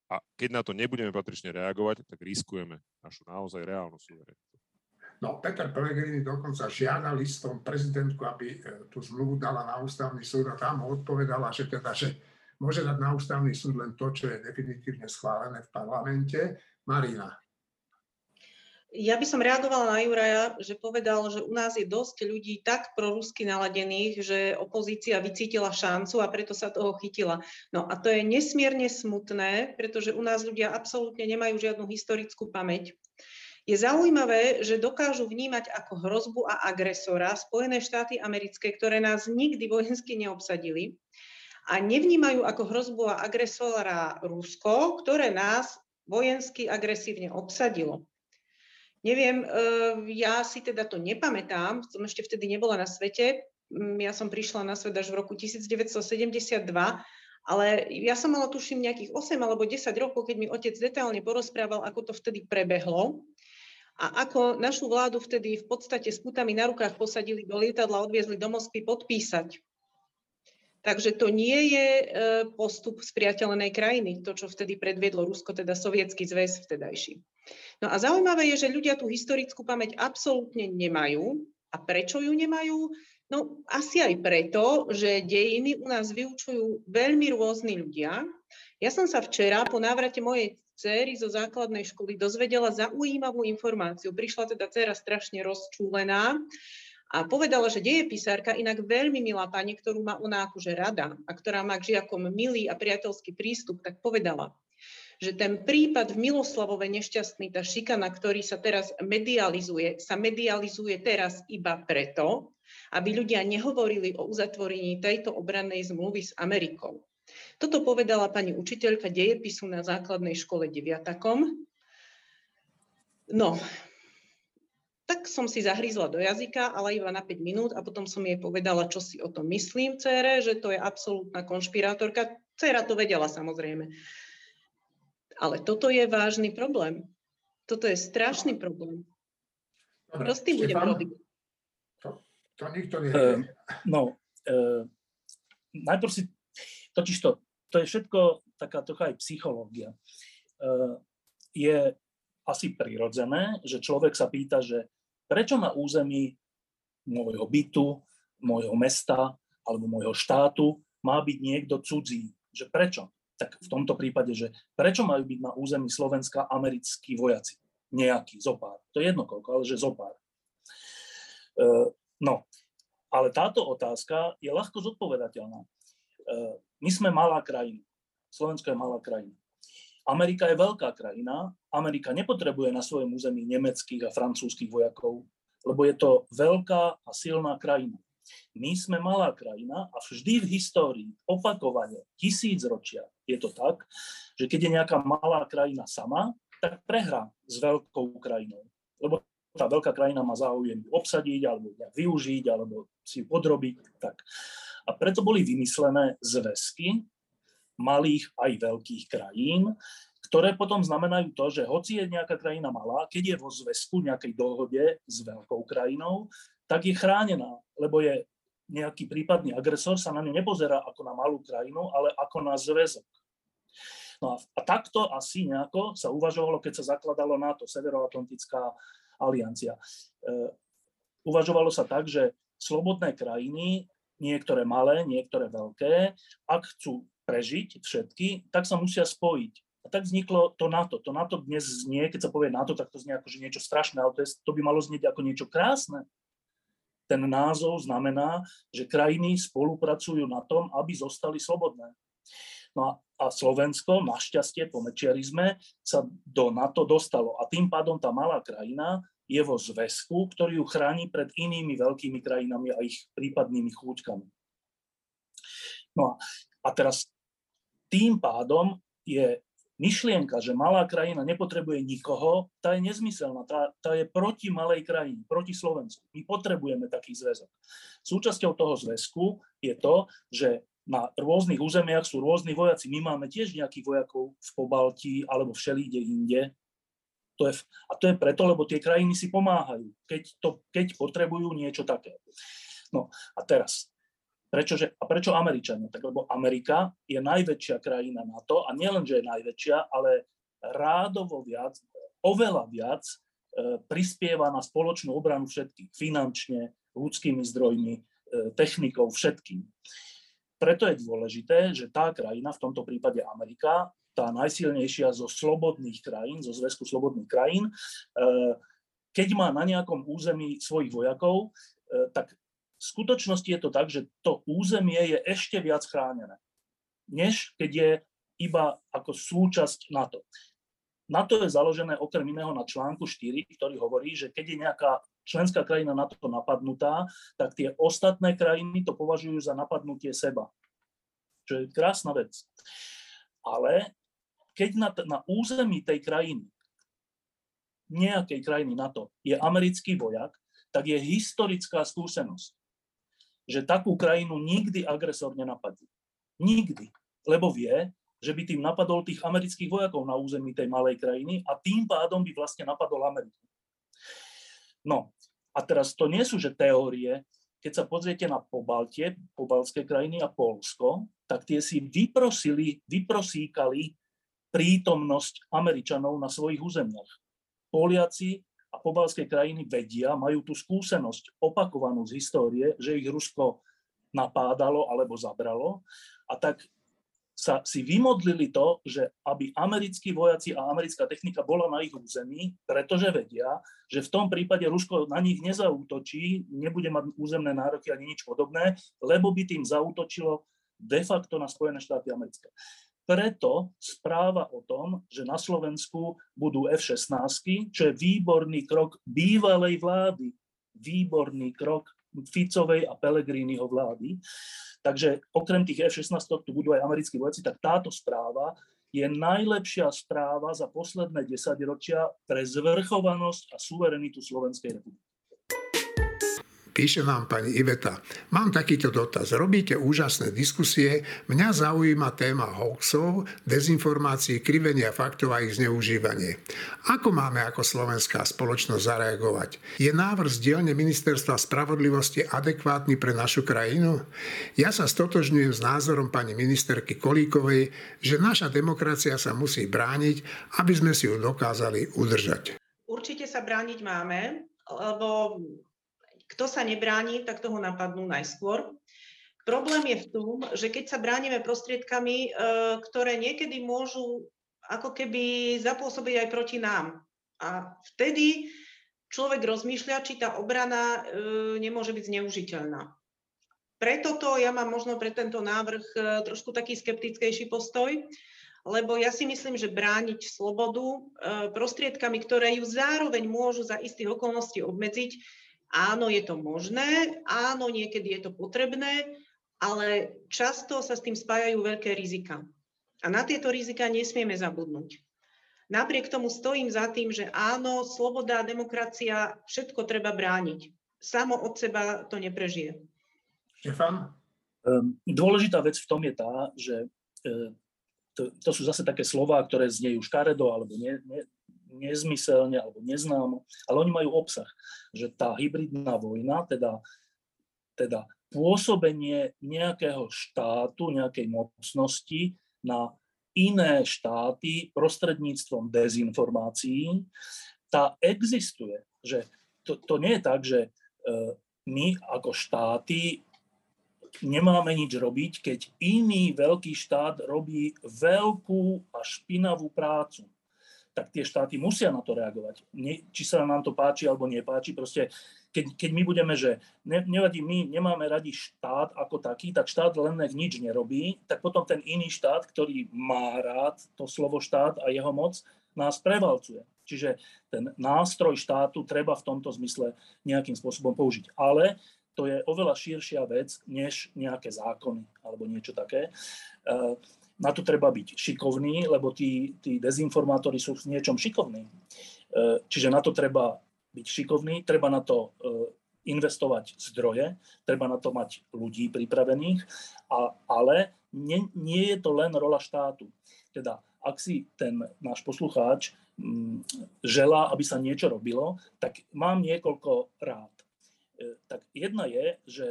a keď na to nebudeme patrične reagovať, tak riskujeme našu naozaj reálnu suverenitu. No, Peter Pellegrini dokonca žiada listom prezidentku, aby e, tú zmluvu dala na ústavný súd a tam odpovedala, že teda, že môže dať na ústavný súd len to, čo je definitívne schválené v parlamente. Marina, ja by som reagovala na Juraja, že povedal, že u nás je dosť ľudí tak prorusky naladených, že opozícia vycítila šancu a preto sa toho chytila. No a to je nesmierne smutné, pretože u nás ľudia absolútne nemajú žiadnu historickú pamäť. Je zaujímavé, že dokážu vnímať ako hrozbu a agresora Spojené štáty americké, ktoré nás nikdy vojensky neobsadili a nevnímajú ako hrozbu a agresora Rusko, ktoré nás vojensky agresívne obsadilo. Neviem, eh, ja si teda to nepamätám, som ešte vtedy nebola na svete, mm, ja som prišla na svet až v roku 1972, ale ja som mala tuším nejakých 8 alebo 10 rokov, keď mi otec detálne porozprával, ako to vtedy prebehlo a ako našu vládu vtedy v podstate s putami na rukách posadili do lietadla, odviezli do Moskvy podpísať. Takže to nie je eh, postup z priateľenej krajiny, to, čo vtedy predviedlo Rusko, teda sovietský zväz vtedajší. No a zaujímavé je, že ľudia tú historickú pamäť absolútne nemajú. A prečo ju nemajú? No asi aj preto, že dejiny u nás vyučujú veľmi rôzni ľudia. Ja som sa včera po návrate mojej céry zo základnej školy dozvedela zaujímavú informáciu. Prišla teda dcera strašne rozčúlená a povedala, že písárka, inak veľmi milá pani, ktorú má ona akože rada a ktorá má k žiakom milý a priateľský prístup, tak povedala, že ten prípad v Miloslavove nešťastný, tá šikana, ktorý sa teraz medializuje, sa medializuje teraz iba preto, aby ľudia nehovorili o uzatvorení tejto obrannej zmluvy s Amerikou. Toto povedala pani učiteľka dejepisu na základnej škole deviatakom. No, tak som si zahrízla do jazyka, ale iba na 5 minút a potom som jej povedala, čo si o tom myslím, cére, že to je absolútna konšpirátorka. Cera to vedela samozrejme. Ale toto je vážny problém. Toto je strašný problém. Dobre, Čo s tým budem robiť? To, to nikto nevie. Uh, no, uh, najprv si, totiž to, to je všetko taká trocha aj psychológia. Uh, je asi prirodzené, že človek sa pýta, že prečo na území môjho bytu, môjho mesta alebo môjho štátu má byť niekto cudzí. Že prečo? tak v tomto prípade, že prečo majú byť na území Slovenska americkí vojaci? Nejaký, zopár. To je jedno koľko, ale že zopár. E, no, ale táto otázka je ľahko zodpovedateľná. E, my sme malá krajina. Slovensko je malá krajina. Amerika je veľká krajina. Amerika nepotrebuje na svojom území nemeckých a francúzských vojakov, lebo je to veľká a silná krajina. My sme malá krajina a vždy v histórii, opakovane, tisícročia, je to tak, že keď je nejaká malá krajina sama, tak prehrá s veľkou krajinou. Lebo tá veľká krajina má záujem obsadiť, alebo využiť, alebo si podrobiť. Tak. A preto boli vymyslené zväzky malých aj veľkých krajín, ktoré potom znamenajú to, že hoci je nejaká krajina malá, keď je vo zväzku nejakej dohode s veľkou krajinou, tak je chránená, lebo je nejaký prípadný agresor sa na ňu nepozerá ako na malú krajinu, ale ako na zväzok. No a, a takto asi nejako sa uvažovalo, keď sa zakladalo NATO, Severoatlantická aliancia. E, uvažovalo sa tak, že slobodné krajiny, niektoré malé, niektoré veľké, ak chcú prežiť všetky, tak sa musia spojiť. A tak vzniklo to NATO. To NATO dnes znie, keď sa povie NATO, tak to znie ako že niečo strašné, ale to, je, to by malo znieť ako niečo krásne ten názov znamená, že krajiny spolupracujú na tom, aby zostali slobodné. No a, a Slovensko, našťastie po mečiarizme, sa do NATO dostalo. A tým pádom tá malá krajina je vo zväzku, ktorý ju chráni pred inými veľkými krajinami a ich prípadnými chúťkami. No a, a teraz tým pádom je myšlienka, že malá krajina nepotrebuje nikoho, tá je nezmyselná, tá, tá je proti malej krajine, proti Slovensku. My potrebujeme taký zväzok. Súčasťou toho zväzku je to, že na rôznych územiach sú rôzni vojaci. My máme tiež nejakých vojakov v Pobalti alebo všelíde inde. To je, a to je preto, lebo tie krajiny si pomáhajú, keď, to, keď potrebujú niečo také. No a teraz, Prečože, a prečo Američania? Tak lebo Amerika je najväčšia krajina NATO a nielen, že je najväčšia, ale rádovo viac, oveľa viac e, prispieva na spoločnú obranu všetkých, finančne, ľudskými zdrojmi, e, technikou, všetkým. Preto je dôležité, že tá krajina, v tomto prípade Amerika, tá najsilnejšia zo slobodných krajín, zo Zväzku slobodných krajín, e, keď má na nejakom území svojich vojakov, e, tak v skutočnosti je to tak, že to územie je ešte viac chránené, než keď je iba ako súčasť NATO. NATO je založené okrem iného na článku 4, ktorý hovorí, že keď je nejaká členská krajina NATO napadnutá, tak tie ostatné krajiny to považujú za napadnutie seba. Čo je krásna vec. Ale keď na, na území tej krajiny, nejakej krajiny NATO, je americký vojak, tak je historická skúsenosť, že takú krajinu nikdy agresor nenapadne. Nikdy. Lebo vie, že by tým napadol tých amerických vojakov na území tej malej krajiny a tým pádom by vlastne napadol Ameriku. No a teraz to nie sú že teórie, keď sa pozriete na Pobaltie, pobalské krajiny a Polsko, tak tie si vyprosili, vyprosíkali prítomnosť Američanov na svojich územiach. Poliaci a pobalské krajiny vedia, majú tú skúsenosť opakovanú z histórie, že ich Rusko napádalo alebo zabralo a tak sa si vymodlili to, že aby americkí vojaci a americká technika bola na ich území, pretože vedia, že v tom prípade Rusko na nich nezautočí, nebude mať územné nároky ani nič podobné, lebo by tým zautočilo de facto na Spojené štáty americké. Preto správa o tom, že na Slovensku budú F-16, čo je výborný krok bývalej vlády, výborný krok Ficovej a Pellegriniho vlády. Takže okrem tých F-16 tu budú aj americkí vojaci, tak táto správa je najlepšia správa za posledné desaťročia pre zvrchovanosť a suverenitu Slovenskej republiky. Píše vám pani Iveta, mám takýto dotaz. Robíte úžasné diskusie, mňa zaujíma téma hoaxov, dezinformácií, krivenia faktov a ich zneužívanie. Ako máme ako slovenská spoločnosť zareagovať? Je návrh z dielne Ministerstva spravodlivosti adekvátny pre našu krajinu? Ja sa stotožňujem s názorom pani ministerky Kolíkovej, že naša demokracia sa musí brániť, aby sme si ju dokázali udržať. Určite sa brániť máme, lebo kto sa nebráni, tak toho napadnú najskôr. Problém je v tom, že keď sa bránime prostriedkami, e, ktoré niekedy môžu ako keby zapôsobiť aj proti nám. A vtedy človek rozmýšľa, či tá obrana e, nemôže byť zneužiteľná. Preto to ja mám možno pre tento návrh e, trošku taký skeptickejší postoj, lebo ja si myslím, že brániť slobodu prostriedkami, ktoré ju zároveň môžu za istých okolností obmedziť, Áno, je to možné, áno, niekedy je to potrebné, ale často sa s tým spájajú veľké rizika. A na tieto rizika nesmieme zabudnúť. Napriek tomu stojím za tým, že áno, sloboda, demokracia, všetko treba brániť. Samo od seba to neprežije. Štefan? Ehm, dôležitá vec v tom je tá, že e, to, to sú zase také slova, ktoré znejú škaredo alebo ne, ne, nezmyselne alebo neznámo, ale oni majú obsah, že tá hybridná vojna, teda, teda pôsobenie nejakého štátu, nejakej mocnosti na iné štáty prostredníctvom dezinformácií, tá existuje. Že to, to nie je tak, že e, my ako štáty nemáme nič robiť, keď iný veľký štát robí veľkú a špinavú prácu tak tie štáty musia na to reagovať. Nie, či sa nám to páči alebo nepáči, proste keď, keď my budeme, že ne, nevadí, my nemáme radi štát ako taký, tak štát len nech nič nerobí, tak potom ten iný štát, ktorý má rád to slovo štát a jeho moc, nás prevalcuje. Čiže ten nástroj štátu treba v tomto zmysle nejakým spôsobom použiť. Ale to je oveľa širšia vec, než nejaké zákony alebo niečo také. Uh, na to treba byť šikovný, lebo tí, tí dezinformátori sú v niečom šikovní. Čiže na to treba byť šikovný, treba na to investovať zdroje, treba na to mať ľudí pripravených, a, ale nie, nie je to len rola štátu. Teda ak si ten náš poslucháč m, želá, aby sa niečo robilo, tak mám niekoľko rád. E, tak jedna je, že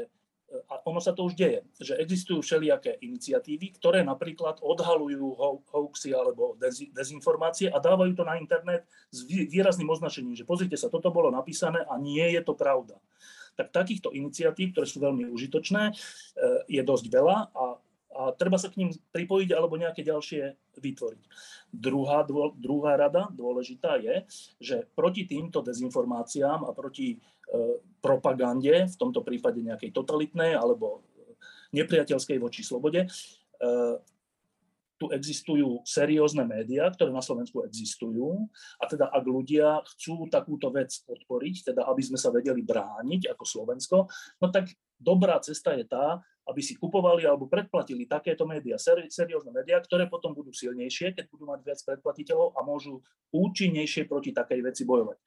a ono sa to už deje, že existujú všelijaké iniciatívy, ktoré napríklad odhalujú hoaxy alebo dezinformácie a dávajú to na internet s výrazným označením, že pozrite sa, toto bolo napísané a nie je to pravda. Tak takýchto iniciatív, ktoré sú veľmi užitočné, e, je dosť veľa a a treba sa k ním pripojiť alebo nejaké ďalšie vytvoriť. Druhá, dô, druhá rada dôležitá je, že proti týmto dezinformáciám a proti propagande, v tomto prípade nejakej totalitnej alebo nepriateľskej voči slobode, e, tu existujú seriózne médiá, ktoré na Slovensku existujú. A teda ak ľudia chcú takúto vec podporiť, teda aby sme sa vedeli brániť ako Slovensko, no tak dobrá cesta je tá, aby si kupovali alebo predplatili takéto médiá, seri- seriózne médiá, ktoré potom budú silnejšie, keď budú mať viac predplatiteľov a môžu účinnejšie proti takej veci bojovať.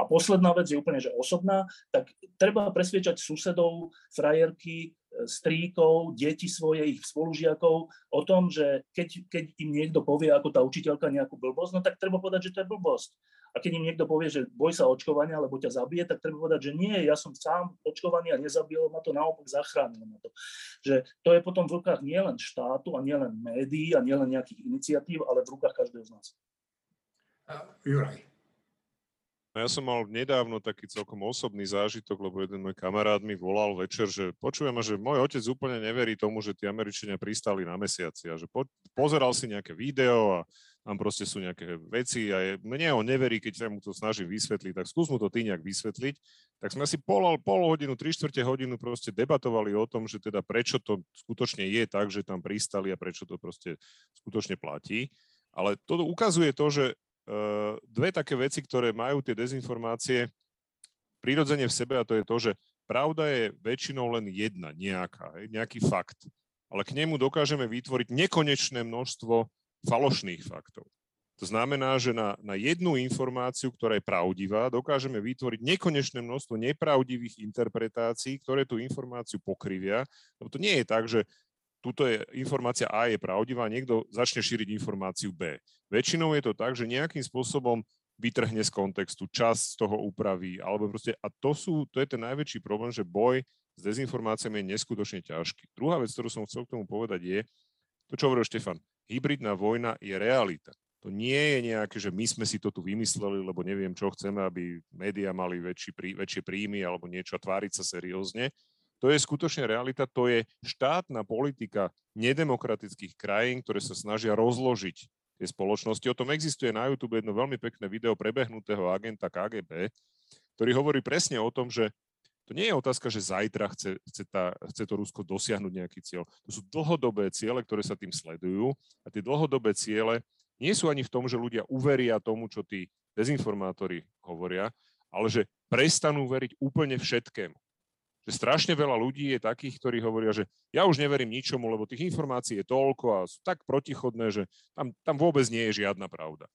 A posledná vec je úplne že osobná, tak treba presviečať susedov, frajerky, stríkov, deti svoje, ich spolužiakov o tom, že keď, keď im niekto povie, ako tá učiteľka nejakú blbosť, no tak treba povedať, že to je blbosť. A keď im niekto povie, že boj sa očkovania, lebo ťa zabije, tak treba povedať, že nie, ja som sám očkovaný a nezabil ma to, naopak zachránil ma to. Že to je potom v rukách nielen štátu a nielen médií a nielen nejakých iniciatív, ale v rukách každého z nás. Uh, Juraj. No ja som mal nedávno taký celkom osobný zážitok, lebo jeden môj kamarát mi volal večer, že počujem, že môj otec úplne neverí tomu, že tí Američania pristali na mesiaci a že po, pozeral si nejaké video a tam proste sú nejaké veci a je, mne on neverí, keď sa mu to snaží vysvetliť, tak skús mu to ty nejak vysvetliť. Tak sme si pol, pol hodinu, tri štvrte hodinu proste debatovali o tom, že teda prečo to skutočne je tak, že tam pristali a prečo to proste skutočne platí. Ale to ukazuje to, že Eh, dve také veci, ktoré majú tie dezinformácie prirodzene v sebe a to je to, že pravda je väčšinou len jedna, nejaká, nejaký fakt. Ale k nemu dokážeme vytvoriť nekonečné množstvo falošných faktov. To znamená, že na, na jednu informáciu, ktorá je pravdivá, dokážeme vytvoriť nekonečné množstvo nepravdivých interpretácií, ktoré tú informáciu pokrivia. Lebo to nie je tak, že túto je, informácia A je pravdivá, niekto začne šíriť informáciu B. Väčšinou je to tak, že nejakým spôsobom vytrhne z kontextu, čas z toho upraví, alebo proste, a to, sú, to je ten najväčší problém, že boj s dezinformáciami je neskutočne ťažký. Druhá vec, ktorú som chcel k tomu povedať je, to čo hovoril Štefan, hybridná vojna je realita. To nie je nejaké, že my sme si to tu vymysleli, lebo neviem, čo chceme, aby médiá mali väčší, väčšie príjmy alebo niečo a tváriť sa seriózne. To je skutočne realita, to je štátna politika nedemokratických krajín, ktoré sa snažia rozložiť tie spoločnosti. O tom existuje na YouTube jedno veľmi pekné video prebehnutého agenta KGB, ktorý hovorí presne o tom, že to nie je otázka, že zajtra chce, chce, tá, chce to Rusko dosiahnuť nejaký cieľ. To sú dlhodobé ciele, ktoré sa tým sledujú a tie dlhodobé ciele nie sú ani v tom, že ľudia uveria tomu, čo tí dezinformátori hovoria, ale že prestanú veriť úplne všetkému že strašne veľa ľudí je takých, ktorí hovoria, že ja už neverím ničomu, lebo tých informácií je toľko a sú tak protichodné, že tam, tam vôbec nie je žiadna pravda.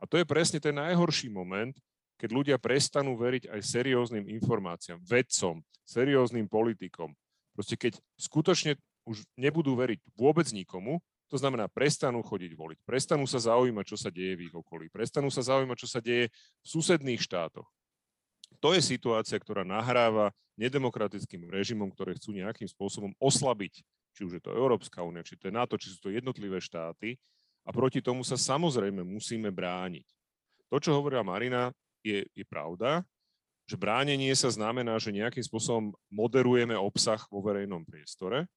A to je presne ten najhorší moment, keď ľudia prestanú veriť aj serióznym informáciám, vedcom, serióznym politikom. Proste keď skutočne už nebudú veriť vôbec nikomu, to znamená, prestanú chodiť voliť, prestanú sa zaujímať, čo sa deje v ich okolí, prestanú sa zaujímať, čo sa deje v susedných štátoch to je situácia, ktorá nahráva nedemokratickým režimom, ktoré chcú nejakým spôsobom oslabiť, či už je to Európska únia, či to je NATO, či sú to jednotlivé štáty. A proti tomu sa samozrejme musíme brániť. To, čo hovorila Marina, je, je pravda, že bránenie sa znamená, že nejakým spôsobom moderujeme obsah vo verejnom priestore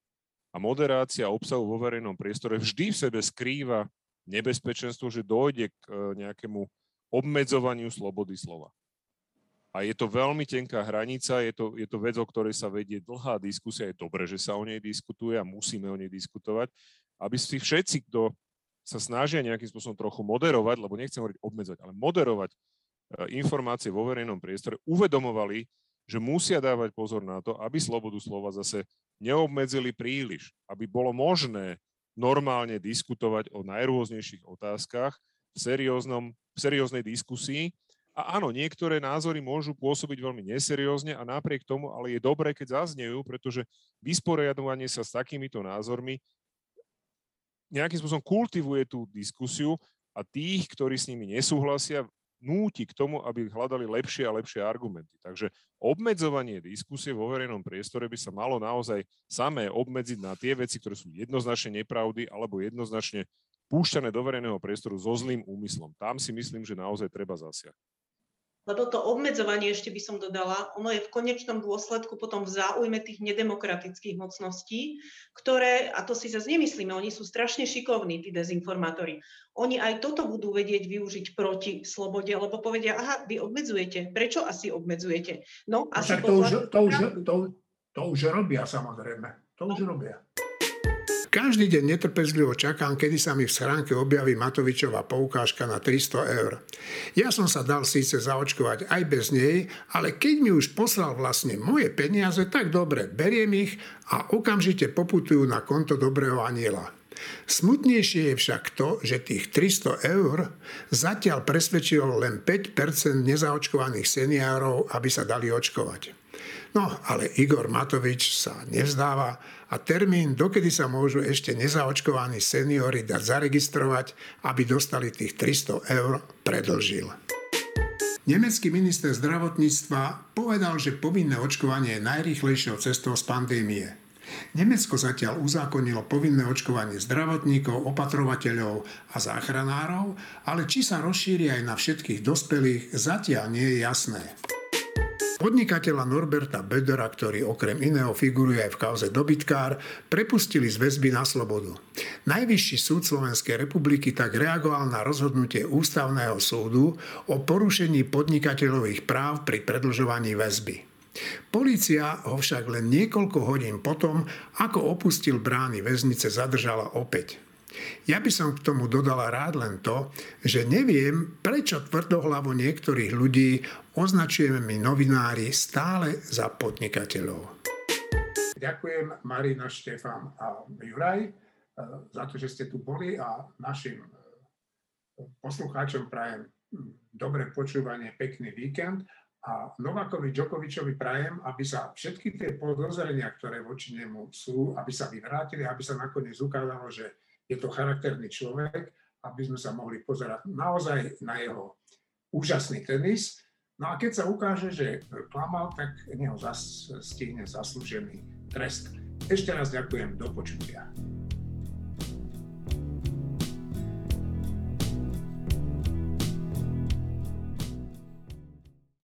a moderácia obsahu vo verejnom priestore vždy v sebe skrýva nebezpečenstvo, že dojde k e, nejakému obmedzovaniu slobody slova. A je to veľmi tenká hranica, je to, je to vec, o ktorej sa vedie dlhá diskusia. Je dobré, že sa o nej diskutuje a musíme o nej diskutovať, aby si všetci, kto sa snažia nejakým spôsobom trochu moderovať, lebo nechcem hovoriť obmedzovať, ale moderovať informácie vo verejnom priestore, uvedomovali, že musia dávať pozor na to, aby slobodu slova zase neobmedzili príliš, aby bolo možné normálne diskutovať o najrôznejších otázkach v, serióznom, v serióznej diskusii. A áno, niektoré názory môžu pôsobiť veľmi neseriózne a napriek tomu, ale je dobré, keď zaznejú, pretože vysporiadovanie sa s takýmito názormi nejakým spôsobom kultivuje tú diskusiu a tých, ktorí s nimi nesúhlasia, núti k tomu, aby hľadali lepšie a lepšie argumenty. Takže obmedzovanie diskusie vo verejnom priestore by sa malo naozaj samé obmedziť na tie veci, ktoré sú jednoznačne nepravdy alebo jednoznačne púšťané do verejného priestoru so zlým úmyslom. Tam si myslím, že naozaj treba zasiahnuť. Lebo to obmedzovanie, ešte by som dodala, ono je v konečnom dôsledku potom v záujme tých nedemokratických mocností, ktoré, a to si zase nemyslíme, oni sú strašne šikovní, tí dezinformátori. Oni aj toto budú vedieť využiť proti slobode, lebo povedia, aha, vy obmedzujete. Prečo asi obmedzujete? No, asi to, už, to, už, to, to už robia samozrejme. To už no. robia. Každý deň netrpezlivo čakám, kedy sa mi v schránke objaví Matovičová poukážka na 300 eur. Ja som sa dal síce zaočkovať aj bez nej, ale keď mi už poslal vlastne moje peniaze, tak dobre, beriem ich a okamžite poputujú na konto dobrého aniela. Smutnejšie je však to, že tých 300 eur zatiaľ presvedčilo len 5% nezaočkovaných seniorov, aby sa dali očkovať. No, ale Igor Matovič sa nevzdáva a termín, dokedy sa môžu ešte nezaočkovaní seniory dať zaregistrovať, aby dostali tých 300 eur, predlžil. Nemecký minister zdravotníctva povedal, že povinné očkovanie je najrýchlejšou cestou z pandémie. Nemecko zatiaľ uzákonilo povinné očkovanie zdravotníkov, opatrovateľov a záchranárov, ale či sa rozšíri aj na všetkých dospelých, zatiaľ nie je jasné. Podnikateľa Norberta Bedera, ktorý okrem iného figuruje aj v kauze dobytkár, prepustili z väzby na slobodu. Najvyšší súd Slovenskej republiky tak reagoval na rozhodnutie Ústavného súdu o porušení podnikateľových práv pri predlžovaní väzby. Polícia ho však len niekoľko hodín potom, ako opustil brány väznice, zadržala opäť. Ja by som k tomu dodala rád len to, že neviem, prečo tvrdohlavo niektorých ľudí označujeme my novinári stále za podnikateľov. Ďakujem Marina, Štefan a Juraj eh, za to, že ste tu boli a našim eh, poslucháčom prajem hm, dobré počúvanie, pekný víkend a Novakovi Džokovičovi prajem, aby sa všetky tie podozrenia, ktoré voči nemu sú, aby sa vyvrátili, aby sa nakoniec ukázalo, že je to charakterný človek, aby sme sa mohli pozerať naozaj na jeho úžasný tenis. No a keď sa ukáže, že klamal, tak neho zas, stihne zaslúžený trest. Ešte raz ďakujem, do počutia.